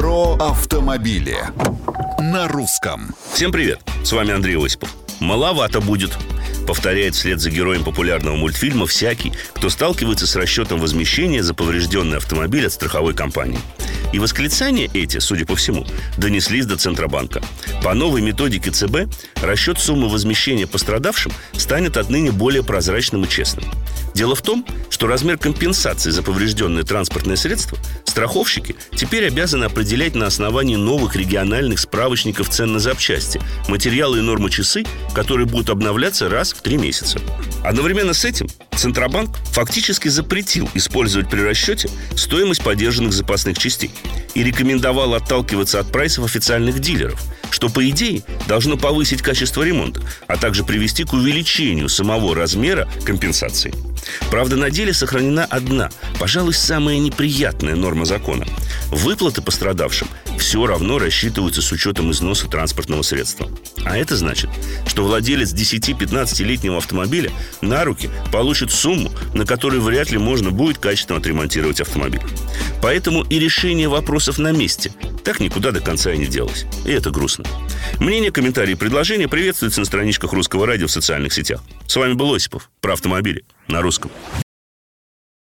Про автомобили на русском. Всем привет, с вами Андрей Осипов. Маловато будет, повторяет вслед за героем популярного мультфильма всякий, кто сталкивается с расчетом возмещения за поврежденный автомобиль от страховой компании. И восклицания эти, судя по всему, донеслись до Центробанка. По новой методике ЦБ расчет суммы возмещения пострадавшим станет отныне более прозрачным и честным. Дело в том, что размер компенсации за поврежденное транспортное средство страховщики теперь обязаны определять на основании новых региональных справочников цен на запчасти, материалы и нормы часы, которые будут обновляться раз в три месяца. Одновременно с этим Центробанк фактически запретил использовать при расчете стоимость поддержанных запасных частей и рекомендовал отталкиваться от прайсов официальных дилеров – что, по идее, должно повысить качество ремонта, а также привести к увеличению самого размера компенсации. Правда, на деле сохранена одна, пожалуй, самая неприятная норма закона. Выплаты пострадавшим все равно рассчитываются с учетом износа транспортного средства. А это значит, что владелец 10-15-летнего автомобиля на руки получит сумму, на которой вряд ли можно будет качественно отремонтировать автомобиль. Поэтому и решение вопросов на месте так никуда до конца и не делось. И это грустно. Мнения, комментарии и предложения приветствуются на страничках Русского радио в социальных сетях. С вами был Осипов про автомобили на русском.